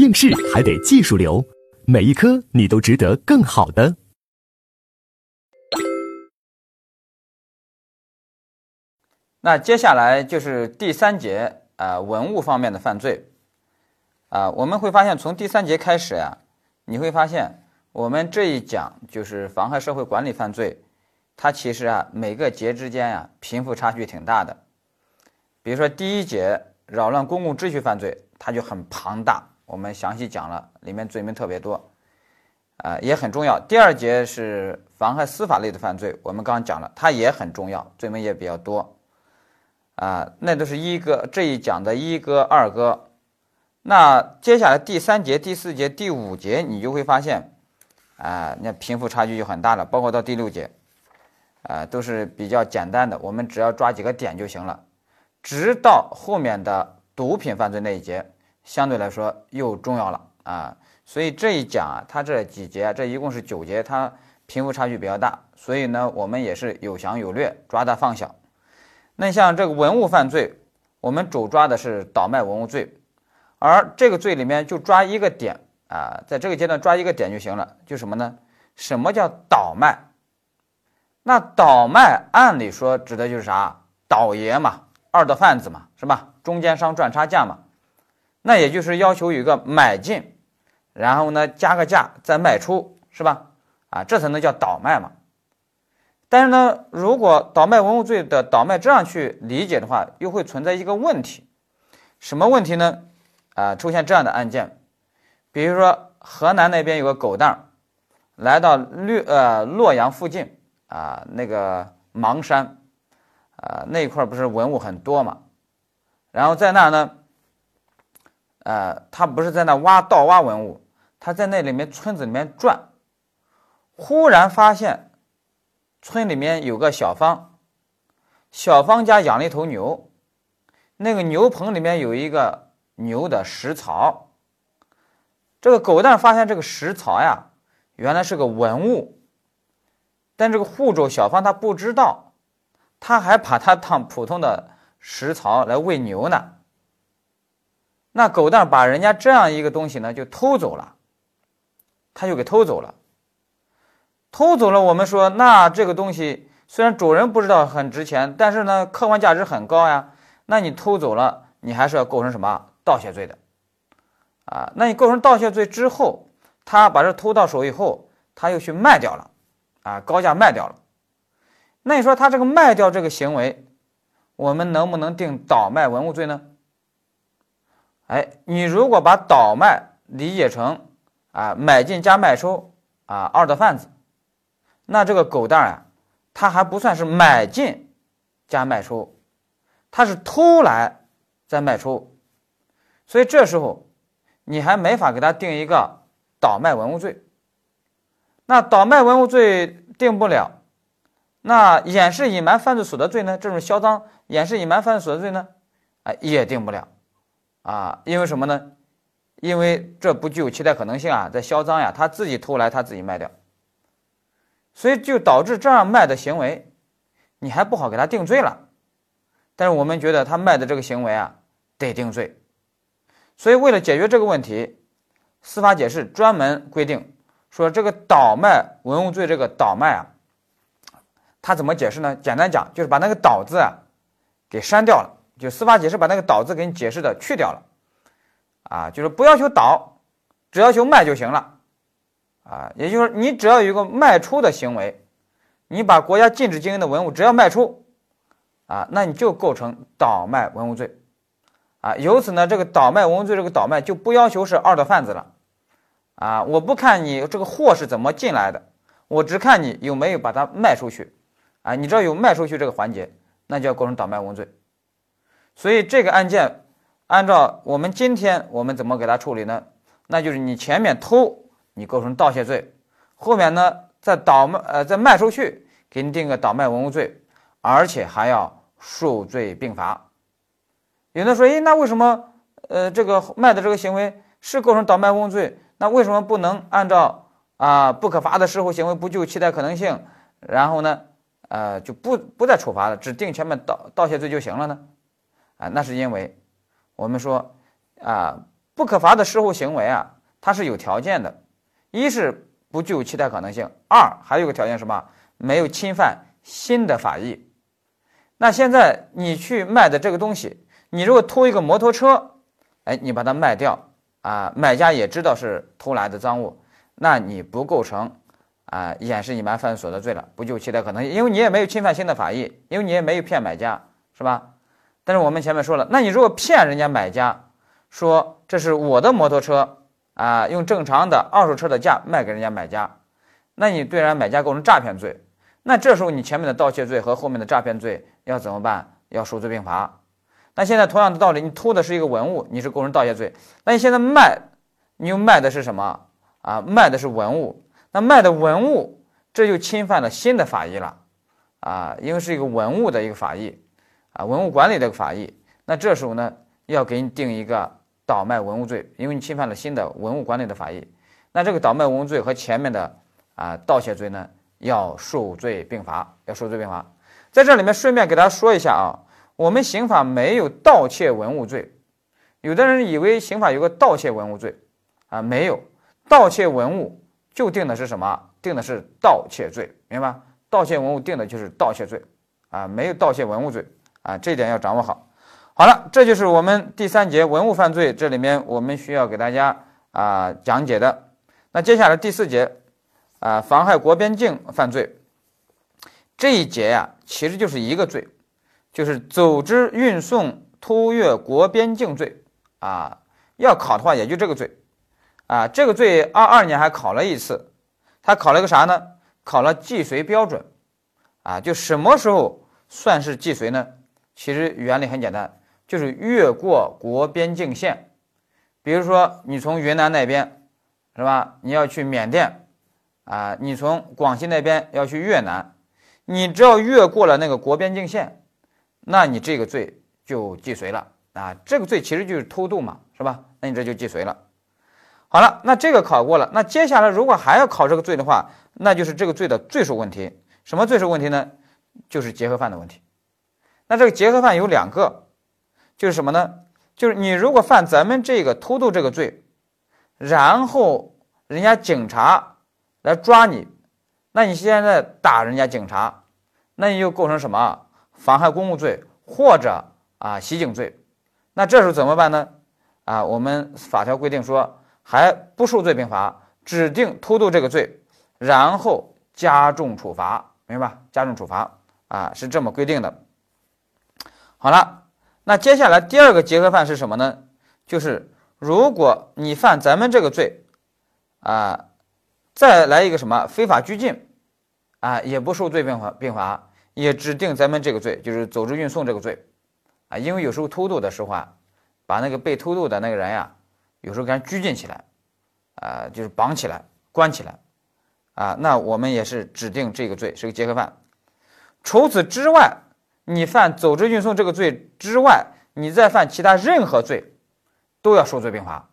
应试还得技术流，每一科你都值得更好的。那接下来就是第三节啊，文物方面的犯罪啊，我们会发现从第三节开始呀，你会发现我们这一讲就是妨害社会管理犯罪，它其实啊每个节之间呀贫富差距挺大的。比如说第一节扰乱公共秩序犯罪，它就很庞大，我们详细讲了，里面罪名特别多，啊也很重要。第二节是妨害司法类的犯罪，我们刚刚讲了，它也很重要，罪名也比较多。啊，那都是一哥这一讲的一哥、二哥。那接下来第三节、第四节、第五节，你就会发现，啊，那贫富差距就很大了。包括到第六节，啊，都是比较简单的，我们只要抓几个点就行了。直到后面的毒品犯罪那一节，相对来说又重要了啊。所以这一讲啊，它这几节，这一共是九节，它贫富差距比较大，所以呢，我们也是有详有略，抓大放小。那像这个文物犯罪，我们主抓的是倒卖文物罪，而这个罪里面就抓一个点啊，在这个阶段抓一个点就行了，就什么呢？什么叫倒卖？那倒卖按理说指的就是啥？倒爷嘛，二道贩子嘛，是吧？中间商赚差价嘛，那也就是要求有一个买进，然后呢加个价再卖出，是吧？啊，这才能叫倒卖嘛。但是呢，如果倒卖文物罪的倒卖这样去理解的话，又会存在一个问题，什么问题呢？啊，出现这样的案件，比如说河南那边有个狗蛋儿，来到略呃洛阳附近啊，那个邙山啊那一块不是文物很多嘛，然后在那儿呢，呃，他不是在那挖盗挖文物，他在那里面村子里面转，忽然发现。村里面有个小芳，小芳家养了一头牛，那个牛棚里面有一个牛的食槽。这个狗蛋发现这个食槽呀，原来是个文物，但这个户主小芳她不知道，他还把它当普通的食槽来喂牛呢。那狗蛋把人家这样一个东西呢，就偷走了，他就给偷走了。偷走了，我们说那这个东西虽然主人不知道很值钱，但是呢，客观价值很高呀。那你偷走了，你还是要构成什么盗窃罪的啊？那你构成盗窃罪之后，他把这偷到手以后，他又去卖掉了啊，高价卖掉了。那你说他这个卖掉这个行为，我们能不能定倒卖文物罪呢？哎，你如果把倒卖理解成啊买进加卖出啊二道贩子。那这个狗蛋啊，他还不算是买进加卖出，他是偷来再卖出，所以这时候你还没法给他定一个倒卖文物罪。那倒卖文物罪定不了，那掩饰隐瞒犯罪所得罪呢？这种销赃掩饰隐瞒犯罪所得罪呢？哎，也定不了啊，因为什么呢？因为这不具有期待可能性啊，在销赃呀，他自己偷来他自己卖掉。所以就导致这样卖的行为，你还不好给他定罪了。但是我们觉得他卖的这个行为啊，得定罪。所以为了解决这个问题，司法解释专门规定说，这个倒卖文物罪这个倒卖啊，他怎么解释呢？简单讲就是把那个倒字啊给删掉了。就司法解释把那个倒字给你解释的去掉了，啊，就是不要求倒，只要求卖就行了。啊，也就是你只要有一个卖出的行为，你把国家禁止经营的文物只要卖出，啊，那你就构成倒卖文物罪，啊，由此呢，这个倒卖文物罪这个倒卖就不要求是二道贩子了，啊，我不看你这个货是怎么进来的，我只看你有没有把它卖出去，啊，你只要有卖出去这个环节，那就要构成倒卖文物罪。所以这个案件，按照我们今天我们怎么给他处理呢？那就是你前面偷。你构成盗窃罪，后面呢再倒卖呃再卖出去，给你定个倒卖文物罪，而且还要数罪并罚。有的说，诶，那为什么呃这个卖的这个行为是构成倒卖文物罪，那为什么不能按照啊不可罚的事后行为不具有期待可能性，然后呢呃就不不再处罚了，只定前面盗盗窃罪就行了呢？啊，那是因为我们说啊不可罚的事后行为啊，它是有条件的，一是不具有期待可能性，二还有个条件什么？没有侵犯新的法益。那现在你去卖的这个东西，你如果偷一个摩托车，哎，你把它卖掉啊，买家也知道是偷来的赃物，那你不构成啊掩饰隐瞒犯罪所得罪了，不具有期待可能性，因为你也没有侵犯新的法益，因为你也没有骗买家，是吧？但是我们前面说了，那你如果骗人家买家，说这是我的摩托车啊，用正常的二手车的价卖给人家买家，那你对人家买家构成诈骗罪，那这时候你前面的盗窃罪和后面的诈骗罪。要怎么办？要数罪并罚。那现在同样的道理，你偷的是一个文物，你是构成盗窃罪。那你现在卖，你又卖的是什么啊？卖的是文物。那卖的文物，这就侵犯了新的法益了啊，因为是一个文物的一个法益啊，文物管理的法益。那这时候呢，要给你定一个倒卖文物罪，因为你侵犯了新的文物管理的法益。那这个倒卖文物罪和前面的啊盗窃罪呢，要数罪并罚，要数罪并罚。在这里面顺便给大家说一下啊，我们刑法没有盗窃文物罪，有的人以为刑法有个盗窃文物罪，啊，没有，盗窃文物就定的是什么？定的是盗窃罪，明白？盗窃文物定的就是盗窃罪，啊，没有盗窃文物罪，啊，这一点要掌握好。好了，这就是我们第三节文物犯罪，这里面我们需要给大家啊讲解的。那接下来第四节，啊，妨害国边境犯罪。这一节呀，其实就是一个罪，就是组织运送突越国边境罪啊。要考的话，也就这个罪啊。这个罪二二年还考了一次，他考了个啥呢？考了既遂标准啊。就什么时候算是既遂呢？其实原理很简单，就是越过国边境线。比如说，你从云南那边是吧？你要去缅甸啊，你从广西那边要去越南。你只要越过了那个国边境线，那你这个罪就既遂了啊！这个罪其实就是偷渡嘛，是吧？那你这就既遂了。好了，那这个考过了，那接下来如果还要考这个罪的话，那就是这个罪的罪数问题。什么罪数问题呢？就是结合犯的问题。那这个结合犯有两个，就是什么呢？就是你如果犯咱们这个偷渡这个罪，然后人家警察来抓你，那你现在打人家警察。那你就构成什么妨害公务罪或者啊袭警罪，那这时候怎么办呢？啊，我们法条规定说还不数罪并罚，指定偷渡这个罪，然后加重处罚，明白加重处罚啊，是这么规定的。好了，那接下来第二个结合犯是什么呢？就是如果你犯咱们这个罪，啊，再来一个什么非法拘禁，啊，也不受罪并罚并罚。也指定咱们这个罪，就是组织运送这个罪，啊，因为有时候偷渡的时候啊，把那个被偷渡的那个人呀，有时候给人拘禁起来，啊，就是绑起来、关起来，啊，那我们也是指定这个罪是个结合犯。除此之外，你犯组织运送这个罪之外，你再犯其他任何罪，都要数罪并罚。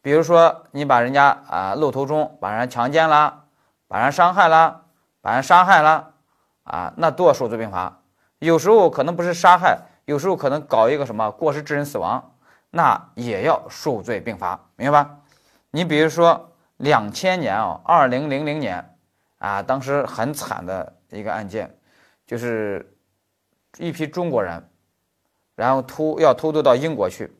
比如说，你把人家啊漏途中把人强奸啦，把人伤害啦，把人杀害啦。啊，那都要数罪并罚。有时候可能不是杀害，有时候可能搞一个什么过失致人死亡，那也要数罪并罚，明白吧？你比如说两千年啊，二零零零年啊，当时很惨的一个案件，就是一批中国人，然后偷要偷渡到英国去，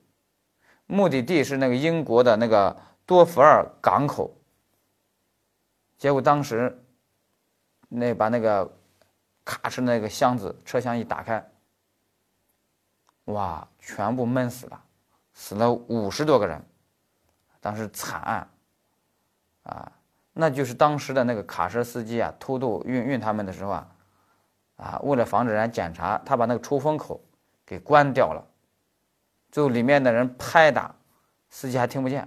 目的地是那个英国的那个多福尔港口，结果当时那把那个。卡车，那个箱子车厢一打开，哇，全部闷死了，死了五十多个人，当时惨案，啊，那就是当时的那个卡车司机啊，偷渡运运他们的时候啊，啊，为了防止人家检查，他把那个出风口给关掉了，最后里面的人拍打，司机还听不见，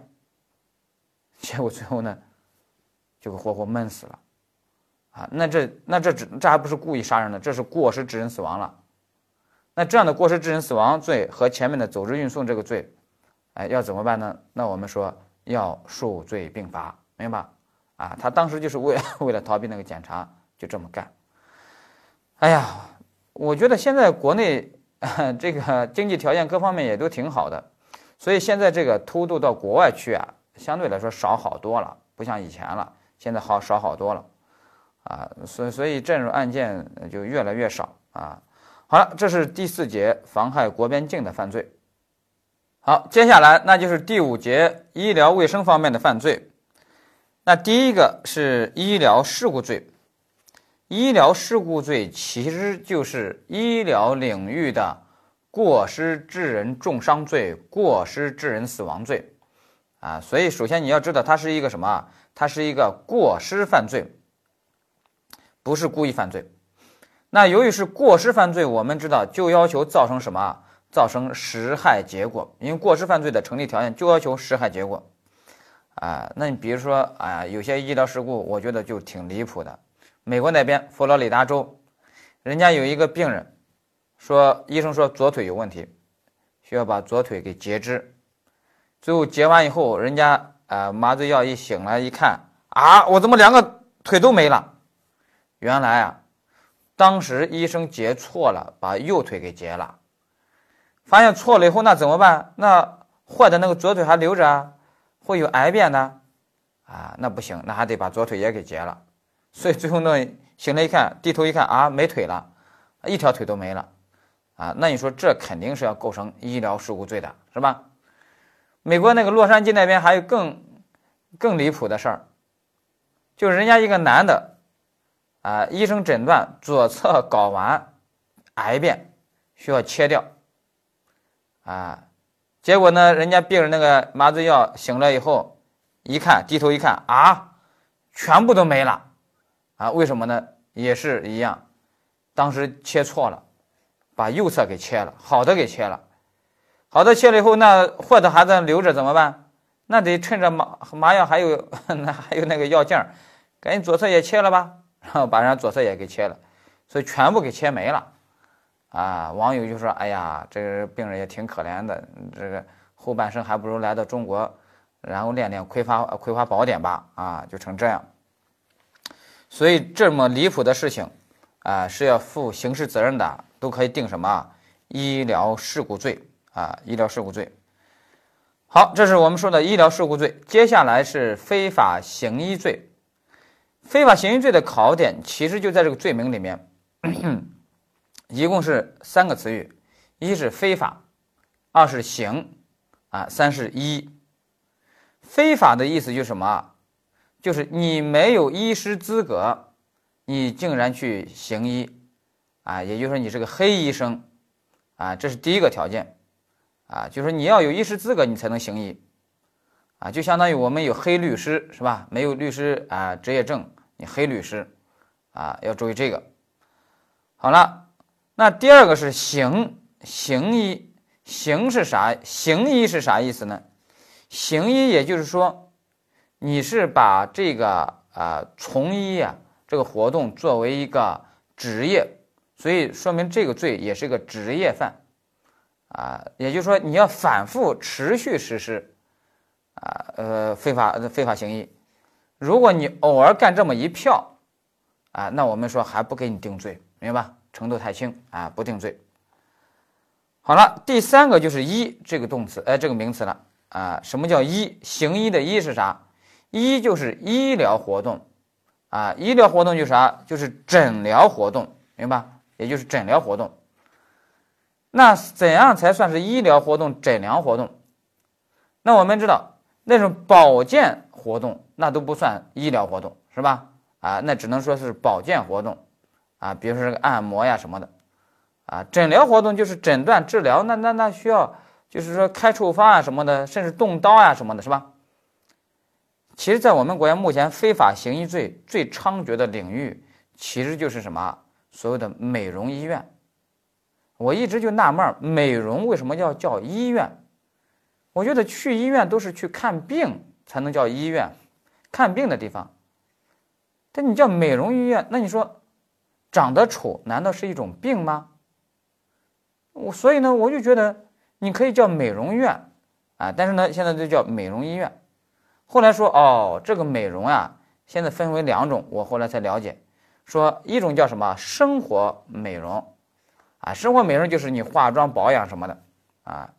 结果最后呢，就给活活闷死了。啊，那这那这只这还不是故意杀人的，这是过失致人死亡了。那这样的过失致人死亡罪和前面的组织运送这个罪，哎，要怎么办呢？那我们说要数罪并罚，明白吧？啊，他当时就是为 为了逃避那个检查，就这么干。哎呀，我觉得现在国内 这个经济条件各方面也都挺好的，所以现在这个偷渡到国外去啊，相对来说少好多了，不像以前了，现在好少好多了，啊，所以所以这种案件就越来越少啊。好了，这是第四节妨害国边境的犯罪。好，接下来那就是第五节医疗卫生方面的犯罪。那第一个是医疗事故罪。医疗事故罪其实就是医疗领域的过失致人重伤罪、过失致人死亡罪啊。所以，首先你要知道，它是一个什么？它是一个过失犯罪，不是故意犯罪。那由于是过失犯罪，我们知道就要求造成什么？造成实害结果。因为过失犯罪的成立条件就要求实害结果啊。那你比如说啊，有些医疗事故，我觉得就挺离谱的。美国那边佛罗里达州，人家有一个病人，说医生说左腿有问题，需要把左腿给截肢。最后截完以后，人家啊麻醉药一醒来一看啊，我怎么两个腿都没了？原来啊。当时医生截错了，把右腿给截了，发现错了以后，那怎么办？那坏的那个左腿还留着啊，会有癌变的，啊，那不行，那还得把左腿也给截了。所以最后呢，醒来一看，低头一看啊，没腿了，一条腿都没了，啊，那你说这肯定是要构成医疗事故罪的，是吧？美国那个洛杉矶那边还有更更离谱的事儿，就是人家一个男的。啊！医生诊断左侧睾丸癌变，需要切掉。啊，结果呢，人家病人那个麻醉药醒了以后，一看低头一看啊，全部都没了。啊，为什么呢？也是一样，当时切错了，把右侧给切了，好的给切了，好的切了以后，那坏的还在留着怎么办？那得趁着麻麻药还有 那还有那个药劲儿，赶紧左侧也切了吧。然后把人家左侧也给切了，所以全部给切没了，啊！网友就说：“哎呀，这个病人也挺可怜的，这个后半生还不如来到中国，然后练练《葵花葵花宝典》吧，啊，就成这样。”所以这么离谱的事情，啊，是要负刑事责任的，都可以定什么医疗事故罪啊？医疗事故罪。好，这是我们说的医疗事故罪。接下来是非法行医罪。非法行医罪的考点其实就在这个罪名里面，一共是三个词语：一是非法，二是行，啊，三是医。非法的意思就是什么？就是你没有医师资格，你竟然去行医，啊，也就是说你是个黑医生，啊，这是第一个条件，啊，就是你要有医师资格，你才能行医，啊，就相当于我们有黑律师是吧？没有律师啊执业证。你黑律师，啊，要注意这个。好了，那第二个是行行医，行是啥？行医是啥意思呢？行医也就是说，你是把这个啊从医呀这个活动作为一个职业，所以说明这个罪也是个职业犯，啊，也就是说你要反复持续实施，啊呃非法非法行医。如果你偶尔干这么一票，啊，那我们说还不给你定罪，明白吧？程度太轻啊，不定罪。好了，第三个就是医这个动词，哎，这个名词了啊。什么叫医？行医的医是啥？医就是医疗活动啊，医疗活动就是啥？就是诊疗活动，明白？也就是诊疗活动。那怎样才算是医疗活动、诊疗活动？那我们知道那种保健活动。那都不算医疗活动，是吧？啊，那只能说是保健活动，啊，比如说这个按摩呀什么的，啊，诊疗活动就是诊断治疗，那那那需要就是说开处方啊什么的，甚至动刀呀什么的，是吧？其实，在我们国家目前非法行医罪最猖獗的领域，其实就是什么？所谓的美容医院。我一直就纳闷，美容为什么要叫医院？我觉得去医院都是去看病才能叫医院。看病的地方，但你叫美容医院，那你说长得丑难道是一种病吗？我所以呢，我就觉得你可以叫美容院啊，但是呢，现在就叫美容医院。后来说哦，这个美容啊，现在分为两种，我后来才了解，说一种叫什么生活美容啊，生活美容就是你化妆保养什么的啊，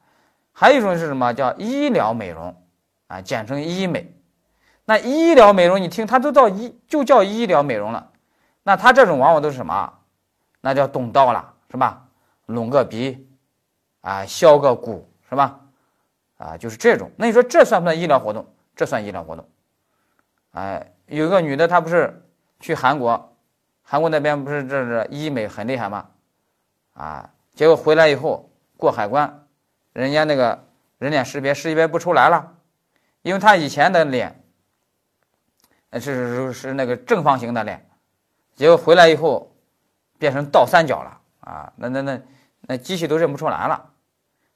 还有一种是什么叫医疗美容啊，简称医美。那医疗美容，你听它都到医，就叫医疗美容了。那它这种往往都是什么？那叫动刀了，是吧？隆个鼻，啊，削个骨，是吧？啊，就是这种。那你说这算不算医疗活动？这算医疗活动。哎，有个女的，她不是去韩国，韩国那边不是这这医美很厉害吗？啊，结果回来以后过海关，人家那个人脸识别识别不出来了，因为她以前的脸。是是是那个正方形的脸，结果回来以后变成倒三角了啊！那那那那机器都认不出来了。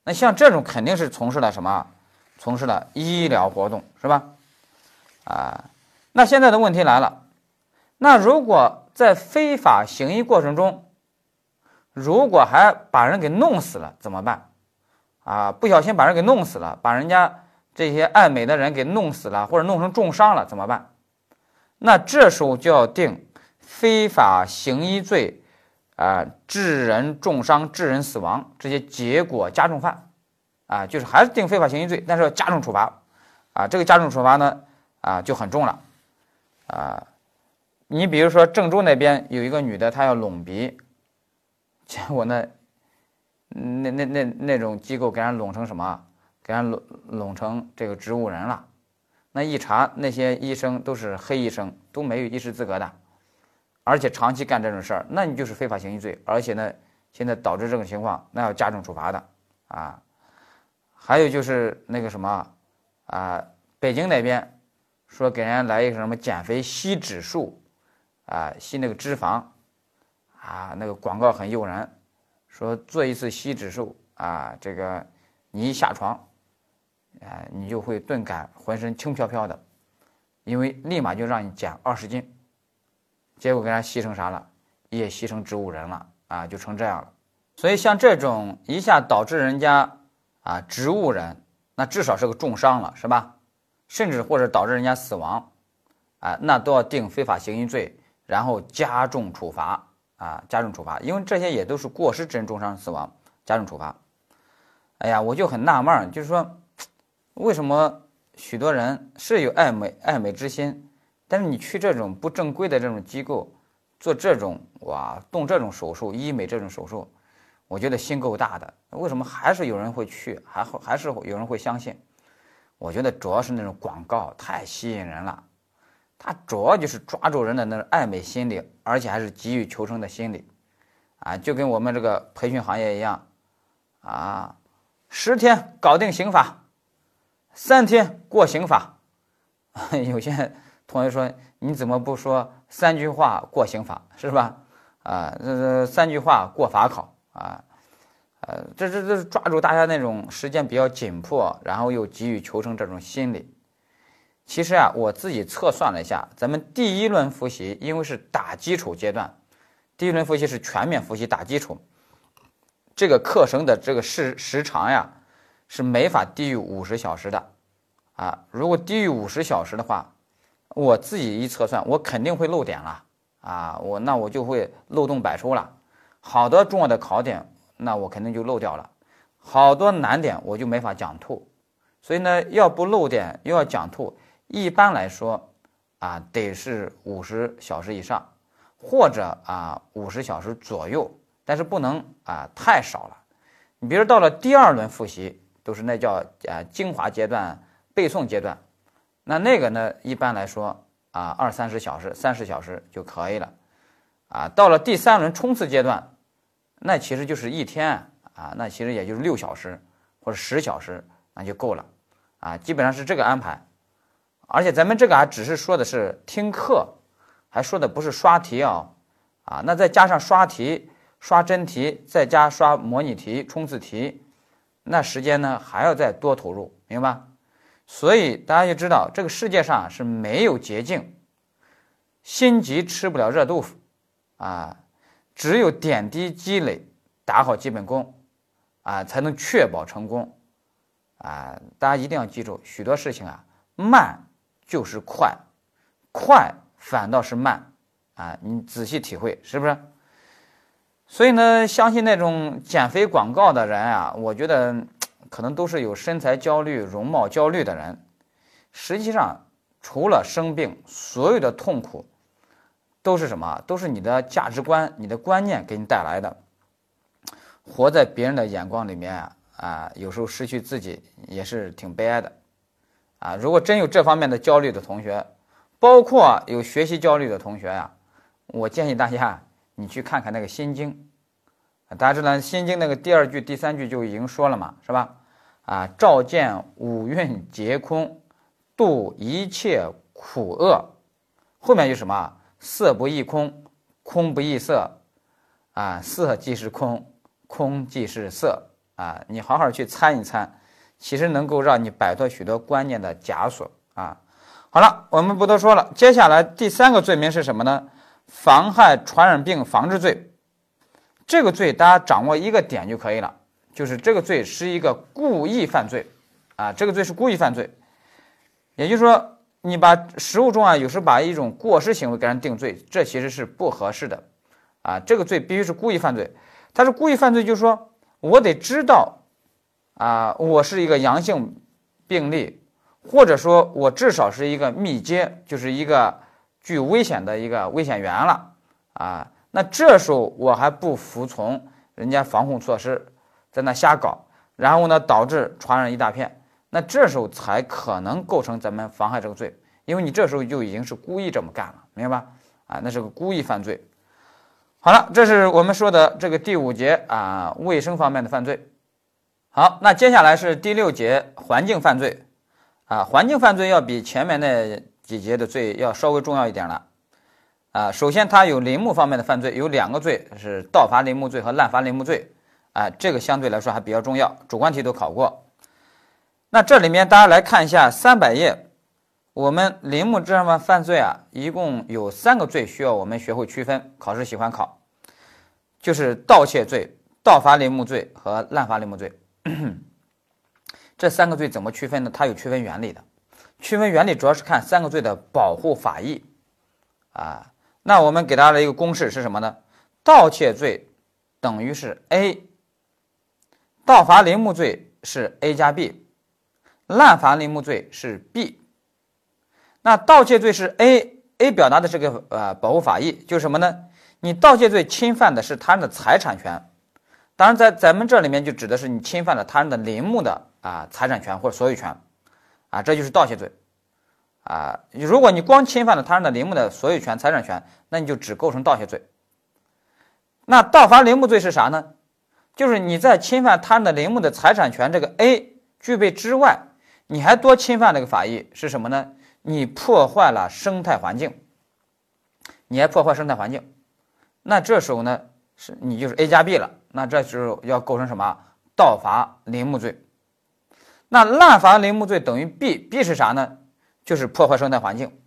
那像这种肯定是从事了什么？从事了医疗活动是吧？啊，那现在的问题来了，那如果在非法行医过程中，如果还把人给弄死了怎么办？啊，不小心把人给弄死了，把人家这些爱美的人给弄死了，或者弄成重伤了怎么办？那这时候就要定非法行医罪，啊，致人重伤、致人死亡这些结果加重犯，啊，就是还是定非法行医罪，但是要加重处罚，啊，这个加重处罚呢，啊，就很重了，啊，你比如说郑州那边有一个女的，她要隆鼻，结果呢，那那那那种机构给人隆成什么？给人隆隆成这个植物人了。那一查，那些医生都是黑医生，都没有医师资格的，而且长期干这种事儿，那你就是非法行医罪，而且呢，现在导致这种情况，那要加重处罚的啊。还有就是那个什么啊，北京那边说给人家来一个什么减肥吸脂术啊，吸那个脂肪啊，那个广告很诱人，说做一次吸脂术啊，这个你一下床。哎，你就会顿感浑身轻飘飘的，因为立马就让你减二十斤，结果给人家吸成啥了？也吸成植物人了啊，就成这样了。所以像这种一下导致人家啊植物人，那至少是个重伤了，是吧？甚至或者导致人家死亡，啊，那都要定非法行医罪，然后加重处罚啊，加重处罚，因为这些也都是过失致人重伤死亡，加重处罚。哎呀，我就很纳闷，就是说。为什么许多人是有爱美爱美之心，但是你去这种不正规的这种机构做这种哇动这种手术医美这种手术，我觉得心够大的。为什么还是有人会去，还会还是有人会相信？我觉得主要是那种广告太吸引人了，它主要就是抓住人的那种爱美心理，而且还是急于求成的心理，啊，就跟我们这个培训行业一样，啊，十天搞定刑法。三天过刑法，有些同学说你怎么不说三句话过刑法是吧？啊，这这三句话过法考啊，呃，这这这是抓住大家那种时间比较紧迫，然后又急于求成这种心理。其实啊，我自己测算了一下，咱们第一轮复习因为是打基础阶段，第一轮复习是全面复习打基础，这个课程的这个时时长呀。是没法低于五十小时的，啊，如果低于五十小时的话，我自己一测算，我肯定会漏点了，啊，我那我就会漏洞百出了，好多重要的考点，那我肯定就漏掉了，好多难点我就没法讲透，所以呢，要不漏点又要讲透，一般来说，啊，得是五十小时以上，或者啊五十小时左右，但是不能啊太少了，你比如到了第二轮复习。都是那叫啊精华阶段、背诵阶段，那那个呢，一般来说啊二三十小时、三十小时就可以了，啊到了第三轮冲刺阶段，那其实就是一天啊，那其实也就是六小时或者十小时那就够了，啊基本上是这个安排，而且咱们这个还只是说的是听课，还说的不是刷题啊，啊那再加上刷题、刷真题，再加刷模拟题、冲刺题。那时间呢还要再多投入，明白？所以大家就知道，这个世界上是没有捷径，心急吃不了热豆腐，啊，只有点滴积累，打好基本功，啊，才能确保成功，啊，大家一定要记住，许多事情啊，慢就是快，快反倒是慢，啊，你仔细体会，是不是？所以呢，相信那种减肥广告的人啊，我觉得可能都是有身材焦虑、容貌焦虑的人。实际上，除了生病，所有的痛苦都是什么？都是你的价值观、你的观念给你带来的。活在别人的眼光里面啊，有时候失去自己也是挺悲哀的。啊，如果真有这方面的焦虑的同学，包括有学习焦虑的同学呀，我建议大家你去看看那个《心经》。大家知道《心经》那个第二句、第三句就已经说了嘛，是吧？啊，照见五蕴皆空，度一切苦厄。后面就什么？色不异空，空不异色。啊，色即是空，空即是色。啊，你好好去参一参。其实能够让你摆脱许多观念的枷锁啊！好了，我们不多说了。接下来第三个罪名是什么呢？妨害传染病防治罪。这个罪大家掌握一个点就可以了，就是这个罪是一个故意犯罪啊！这个罪是故意犯罪，也就是说，你把实物中啊，有时把一种过失行为给人定罪，这其实是不合适的啊！这个罪必须是故意犯罪。他是故意犯罪，就是说我得知道。啊，我是一个阳性病例，或者说我至少是一个密接，就是一个具危险的一个危险源了啊。那这时候我还不服从人家防控措施，在那瞎搞，然后呢导致传染一大片，那这时候才可能构成咱们妨害这个罪，因为你这时候就已经是故意这么干了，明白吧？啊，那是个故意犯罪。好了，这是我们说的这个第五节啊，卫生方面的犯罪。好，那接下来是第六节环境犯罪，啊，环境犯罪要比前面那几节的罪要稍微重要一点了，啊，首先它有林木方面的犯罪，有两个罪是盗伐林木罪和滥伐林木罪，啊，这个相对来说还比较重要，主观题都考过。那这里面大家来看一下三百页，我们林木这上面犯罪啊，一共有三个罪需要我们学会区分，考试喜欢考，就是盗窃罪、盗伐林木罪和滥伐林木罪。这三个罪怎么区分呢？它有区分原理的，区分原理主要是看三个罪的保护法益啊。那我们给大家的一个公式是什么呢？盗窃罪等于是 a，盗伐林木罪是 a 加 b，滥伐林木罪是 b。那盗窃罪是 a，a 表达的这个呃保护法益就是什么呢？你盗窃罪侵犯的是他人的财产权。当然，在咱们这里面就指的是你侵犯了他人的林木的啊财产权或者所有权，啊，这就是盗窃罪，啊，如果你光侵犯了他人的林木的所有权财产权，那你就只构成盗窃罪。那盗伐林木罪是啥呢？就是你在侵犯他人的林木的财产权这个 A 具备之外，你还多侵犯了个法益是什么呢？你破坏了生态环境，你还破坏生态环境，那这时候呢是你就是 A 加 B 了。那这时候要构成什么？盗伐林木罪。那滥伐林木罪等于 B，B 是啥呢？就是破坏生态环境。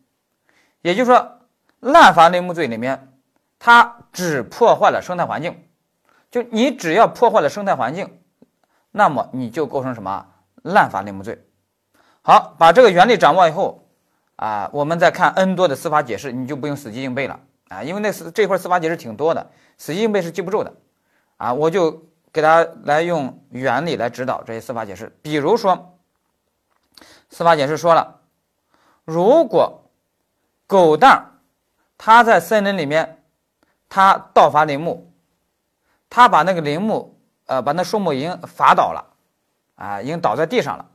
也就是说，滥伐林木罪里面，它只破坏了生态环境。就你只要破坏了生态环境，那么你就构成什么？滥伐林木罪。好，把这个原理掌握以后啊，我们再看 N 多的司法解释，你就不用死记硬背了啊，因为那司这块司法解释挺多的，死记硬背是记不住的。啊，我就给大家来用原理来指导这些司法解释。比如说，司法解释说了，如果狗蛋它在森林里面，它盗伐林木，它把那个林木，呃，把那树木已经伐倒了，啊，已经倒在地上了，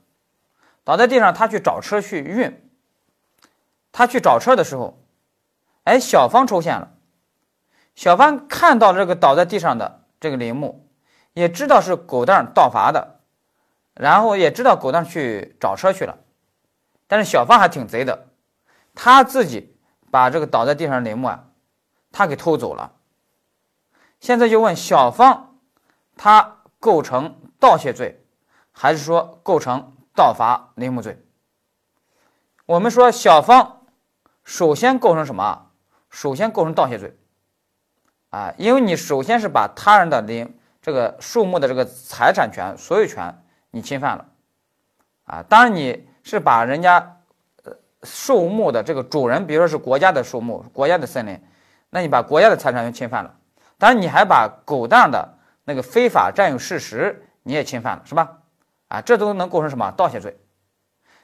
倒在地上，他去找车去运，他去找车的时候，哎，小芳出现了，小芳看到这个倒在地上的。这个林木也知道是狗蛋盗伐的，然后也知道狗蛋去找车去了，但是小芳还挺贼的，他自己把这个倒在地上的林木啊，他给偷走了。现在就问小芳，他构成盗窃罪，还是说构成盗伐林木罪？我们说小芳首先构成什么？首先构成盗窃罪。啊，因为你首先是把他人的林这个树木的这个财产权所有权你侵犯了，啊，当然你是把人家呃树木的这个主人，比如说是国家的树木、国家的森林，那你把国家的财产权侵犯了，当然你还把狗蛋的那个非法占有事实你也侵犯了，是吧？啊，这都能构成什么盗窃罪？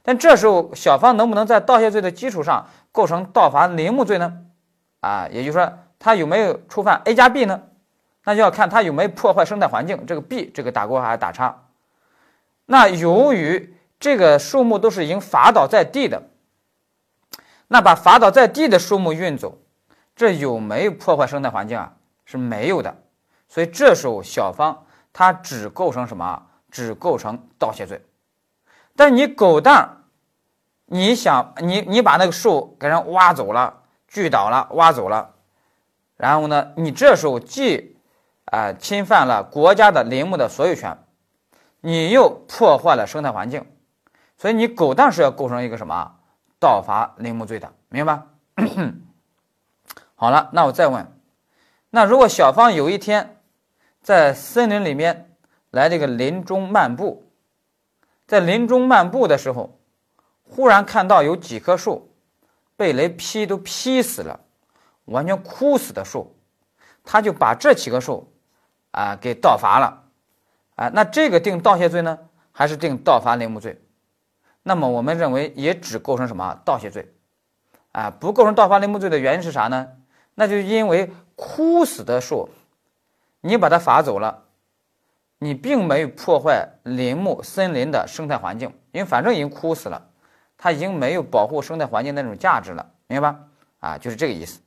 但这时候小芳能不能在盗窃罪的基础上构成盗伐林木罪呢？啊，也就是说他有没有触犯 A 加 B 呢？那就要看他有没有破坏生态环境，这个 B 这个打勾还是打叉？那由于这个树木都是已经伐倒在地的，那把伐倒在地的树木运走，这有没有破坏生态环境啊？是没有的，所以这时候小芳她只构成什么？只构成盗窃罪。但你狗蛋儿，你想你你把那个树给人挖走了、锯倒了、挖走了，然后呢，你这时候既啊侵犯了国家的林木的所有权，你又破坏了生态环境，所以你狗蛋是要构成一个什么盗伐林木罪的，明白？好了，那我再问，那如果小芳有一天在森林里面来这个林中漫步？在林中漫步的时候，忽然看到有几棵树被雷劈都劈死了，完全枯死的树，他就把这几棵树啊给盗伐了，啊，那这个定盗窃罪呢，还是定盗伐林木罪？那么我们认为也只构成什么盗窃罪，啊，不构成盗伐林木罪的原因是啥呢？那就因为枯死的树，你把它伐走了。你并没有破坏林木森林的生态环境，因为反正已经枯死了，它已经没有保护生态环境那种价值了，明白吧？啊，就是这个意思。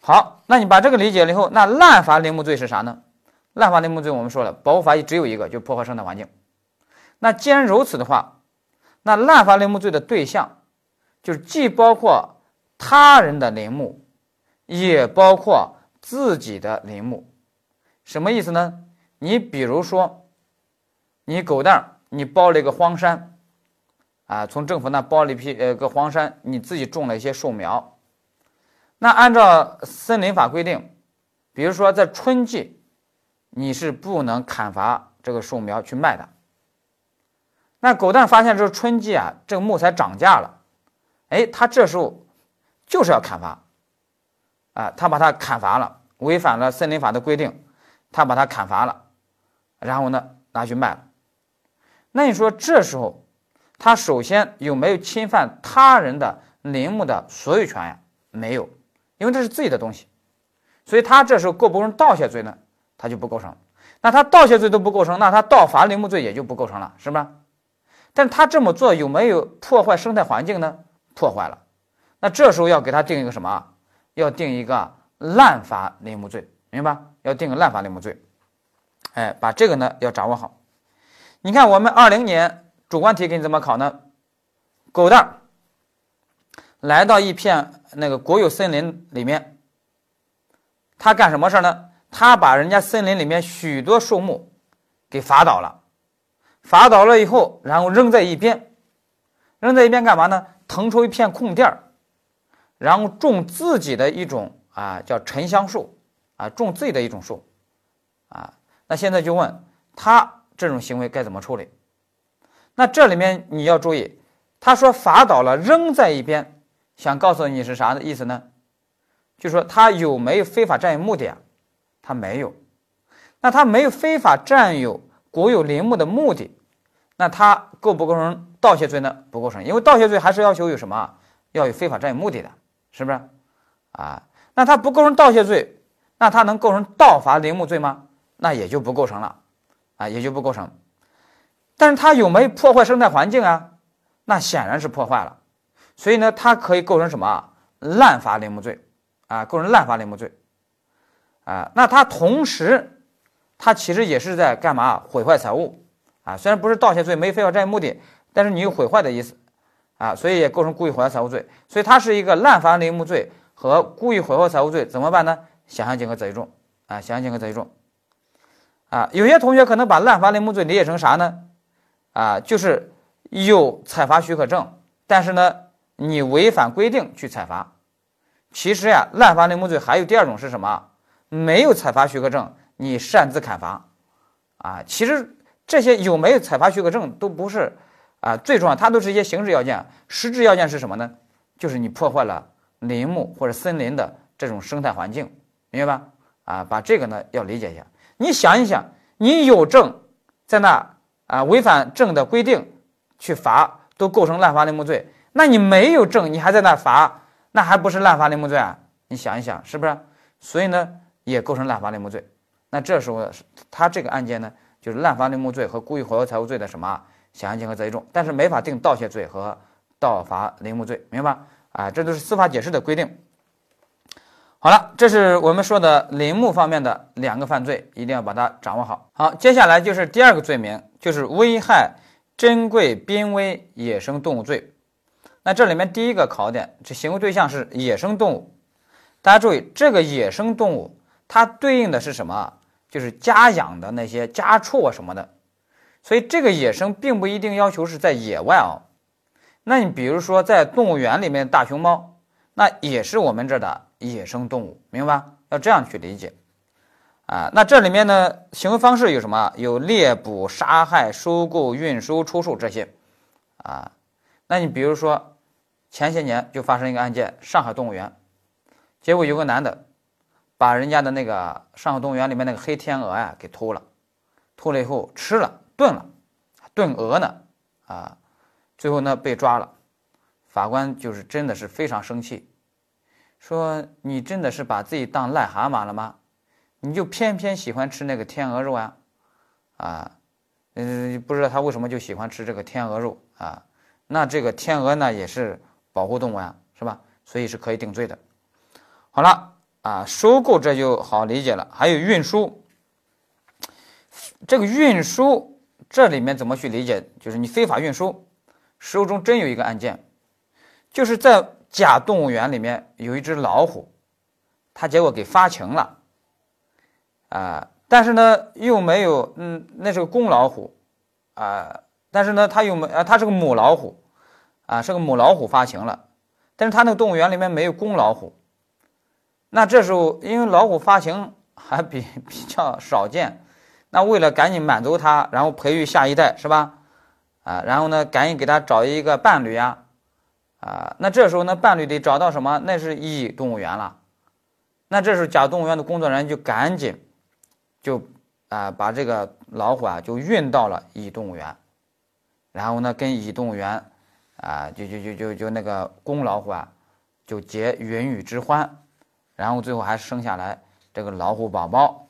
好，那你把这个理解了以后，那滥伐林木罪是啥呢？滥伐林木罪我们说了，保护法益只有一个，就破坏生态环境。那既然如此的话，那滥伐林木罪的对象就是既包括他人的林木，也包括自己的林木，什么意思呢？你比如说，你狗蛋儿你包了一个荒山，啊，从政府那包了一批呃个荒山，你自己种了一些树苗。那按照森林法规定，比如说在春季，你是不能砍伐这个树苗去卖的。那狗蛋发现这春季啊，这个木材涨价了，哎，他这时候就是要砍伐，啊，他把它砍伐了，违反了森林法的规定，他把它砍伐了。然后呢，拿去卖了。那你说这时候，他首先有没有侵犯他人的林木的所有权呀？没有，因为这是自己的东西，所以他这时候构不构成盗窃罪呢？他就不构成。那他盗窃罪都不构成，那他盗伐林木罪也就不构成了，是吧？但他这么做有没有破坏生态环境呢？破坏了。那这时候要给他定一个什么？要定一个滥伐林木罪，明白？要定个滥伐林木罪。哎，把这个呢要掌握好。你看，我们二零年主观题给你怎么考呢？狗蛋儿来到一片那个国有森林里面，他干什么事儿呢？他把人家森林里面许多树木给伐倒了，伐倒了以后，然后扔在一边，扔在一边干嘛呢？腾出一片空地儿，然后种自己的一种啊叫沉香树啊，种自己的一种树啊。那现在就问他这种行为该怎么处理？那这里面你要注意，他说伐倒了扔在一边，想告诉你是啥的意思呢？就说他有没有非法占有目的啊？他没有。那他没有非法占有国有林木的目的，那他构不构成盗窃罪呢？不构成，因为盗窃罪还是要求有什么？要有非法占有目的的，是不是？啊，那他不构成盗窃罪，那他能构成盗伐林木罪吗？那也就不构成了，啊，也就不构成。但是它有没有破坏生态环境啊？那显然是破坏了，所以呢，它可以构成什么？滥伐林木罪，啊，构成滥伐林木罪，啊，那它同时，它其实也是在干嘛？毁坏财物，啊，虽然不是盗窃罪，没非法占有目的，但是你有毁坏的意思，啊，所以也构成故意毁坏财物罪，所以它是一个滥伐林木罪和故意毁坏财物罪，怎么办呢？想象竞合择一重，啊，想象竞合择一重。啊，有些同学可能把滥伐林木罪理解成啥呢？啊，就是有采伐许可证，但是呢，你违反规定去采伐。其实呀，滥伐林木罪还有第二种是什么？没有采伐许可证，你擅自砍伐。啊，其实这些有没有采伐许可证都不是啊，最重要，它都是一些形式要件，实质要件是什么呢？就是你破坏了林木或者森林的这种生态环境，明白吧？啊，把这个呢要理解一下。你想一想，你有证在那啊违反证的规定去罚，都构成滥罚令目罪。那你没有证，你还在那罚，那还不是滥罚令目罪啊？你想一想，是不是？所以呢，也构成滥罚令目罪。那这时候他这个案件呢，就是滥罚令目罪和故意毁坏财物罪的什么想象竞合择一重，但是没法定盗窃罪和盗伐林木罪，明白吧？啊，这都是司法解释的规定。好了，这是我们说的林木方面的两个犯罪，一定要把它掌握好。好，接下来就是第二个罪名，就是危害珍贵濒危野生动物罪。那这里面第一个考点，这行为对象是野生动物。大家注意，这个野生动物它对应的是什么？就是家养的那些家畜啊什么的。所以这个野生并不一定要求是在野外啊。那你比如说在动物园里面大熊猫，那也是我们这儿的野生动物，明白吧？要这样去理解啊。那这里面呢，行为方式有什么？有猎捕、杀害、收购、运输、出售这些啊。那你比如说前些年就发生一个案件，上海动物园，结果有个男的把人家的那个上海动物园里面那个黑天鹅呀给偷了，偷了以后吃了炖了，炖鹅呢啊。最后呢，被抓了，法官就是真的是非常生气，说你真的是把自己当癞蛤蟆了吗？你就偏偏喜欢吃那个天鹅肉啊，啊，嗯，不知道他为什么就喜欢吃这个天鹅肉啊？那这个天鹅呢也是保护动物呀，是吧？所以是可以定罪的。好了啊，收购这就好理解了，还有运输，这个运输这里面怎么去理解？就是你非法运输。实务中真有一个案件，就是在假动物园里面有一只老虎，它结果给发情了，啊，但是呢又没有，嗯，那是个公老虎，啊，但是呢它又没，啊，它是个母老虎，啊，是个母老虎发情了，但是它那个动物园里面没有公老虎，那这时候因为老虎发情还比比较少见，那为了赶紧满足它，然后培育下一代，是吧？啊，然后呢，赶紧给它找一个伴侣呀，啊，那这时候呢，伴侣得找到什么？那是乙动物园了。那这时候甲动物园的工作人员就赶紧，就啊，把这个老虎啊就运到了乙动物园，然后呢，跟乙动物园啊，就就就就就那个公老虎啊，就结云雨之欢，然后最后还生下来这个老虎宝宝，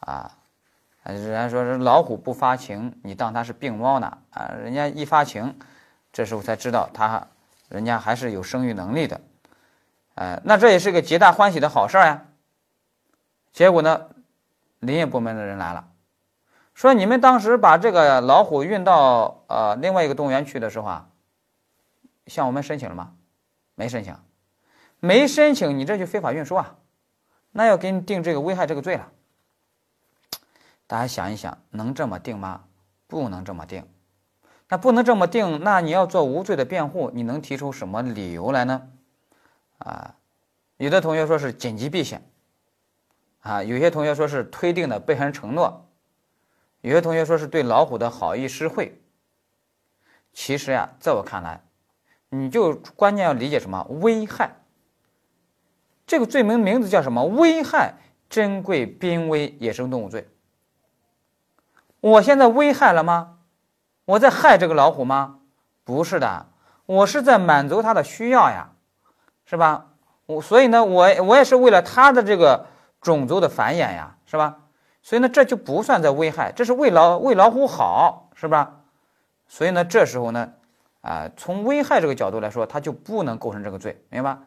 啊。人家说是老虎不发情，你当它是病猫呢？啊，人家一发情，这时候才知道它，人家还是有生育能力的，哎，那这也是个皆大欢喜的好事儿呀。结果呢，林业部门的人来了，说你们当时把这个老虎运到呃另外一个动物园去的时候啊，向我们申请了吗？没申请，没申请，你这就非法运输啊，那要给你定这个危害这个罪了。大家想一想，能这么定吗？不能这么定。那不能这么定，那你要做无罪的辩护，你能提出什么理由来呢？啊，有的同学说是紧急避险，啊，有些同学说是推定的被害人承诺，有些同学说是对老虎的好意施惠。其实呀，在我看来，你就关键要理解什么危害。这个罪名名字叫什么？危害珍贵濒危野生动物罪。我现在危害了吗？我在害这个老虎吗？不是的，我是在满足它的需要呀，是吧？我所以呢，我我也是为了它的这个种族的繁衍呀，是吧？所以呢，这就不算在危害，这是为老为老虎好，是吧？所以呢，这时候呢，啊，从危害这个角度来说，它就不能构成这个罪，明白？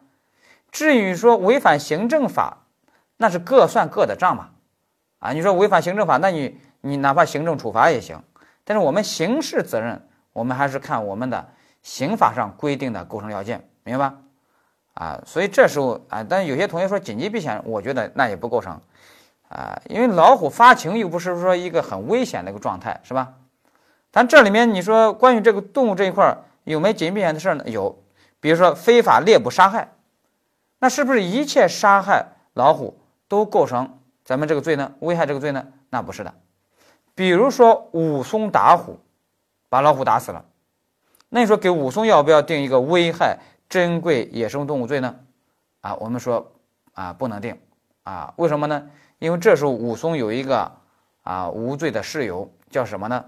至于说违反行政法，那是各算各的账嘛，啊，你说违反行政法，那你。你哪怕行政处罚也行，但是我们刑事责任，我们还是看我们的刑法上规定的构成要件，明白吧？啊，所以这时候啊，但有些同学说紧急避险，我觉得那也不构成，啊，因为老虎发情又不是说一个很危险的一个状态，是吧？但这里面你说关于这个动物这一块有没紧急避险的事呢？有，比如说非法猎捕杀害，那是不是一切杀害老虎都构成咱们这个罪呢？危害这个罪呢？那不是的。比如说武松打虎，把老虎打死了，那你说给武松要不要定一个危害珍贵野生动物罪呢？啊，我们说啊不能定啊，为什么呢？因为这时候武松有一个啊无罪的事由，叫什么呢？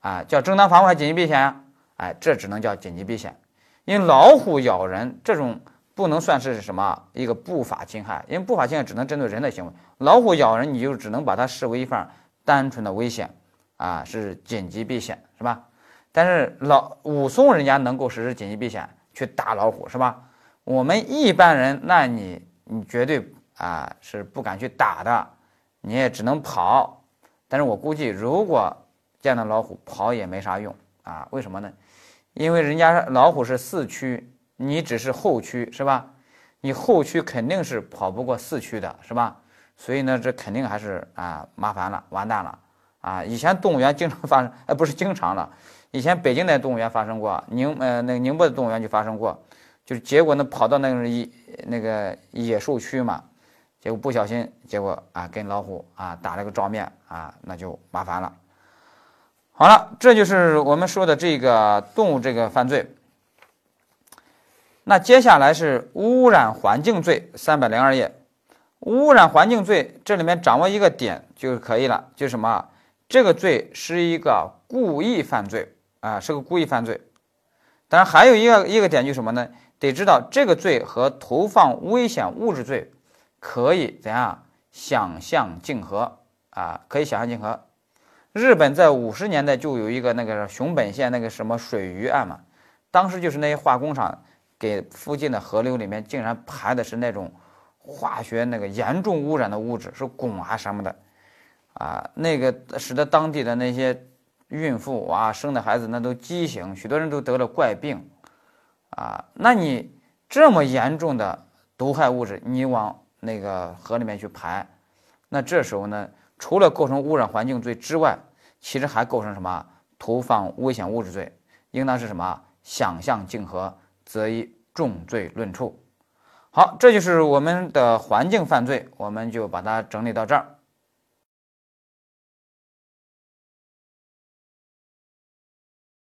啊，叫正当防卫还紧急避险呀？哎，这只能叫紧急避险，因为老虎咬人这种不能算是什么一个不法侵害，因为不法侵害只能针对人的行为，老虎咬人你就只能把它视为一份单纯的危险啊，是紧急避险是吧？但是老武松人家能够实施紧急避险去打老虎是吧？我们一般人，那你你绝对啊是不敢去打的，你也只能跑。但是我估计，如果见到老虎跑也没啥用啊？为什么呢？因为人家老虎是四驱，你只是后驱是吧？你后驱肯定是跑不过四驱的是吧？所以呢，这肯定还是啊麻烦了，完蛋了啊！以前动物园经常发生，哎，不是经常了，以前北京的动物园发生过，宁呃那个宁波的动物园就发生过。就是结果呢，跑到那个野那个野兽区嘛，结果不小心，结果啊跟老虎啊打了个照面啊，那就麻烦了。好了，这就是我们说的这个动物这个犯罪。那接下来是污染环境罪，三百零二页，污染环境罪这里面掌握一个点就可以了，就是什么？这个罪是一个故意犯罪啊，是个故意犯罪。当然还有一个一个点就是什么呢？得知道这个罪和投放危险物质罪可以怎样想象竞合啊？可以想象竞合。日本在五十年代就有一个那个熊本县那个什么水鱼案嘛，当时就是那些化工厂给附近的河流里面竟然排的是那种化学那个严重污染的物质，是汞啊什么的啊，那个使得当地的那些孕妇啊生的孩子那都畸形，许多人都得了怪病。啊，那你这么严重的毒害物质，你往那个河里面去排，那这时候呢，除了构成污染环境罪之外，其实还构成什么？投放危险物质罪，应当是什么？想象竞合，则以重罪论处。好，这就是我们的环境犯罪，我们就把它整理到这儿。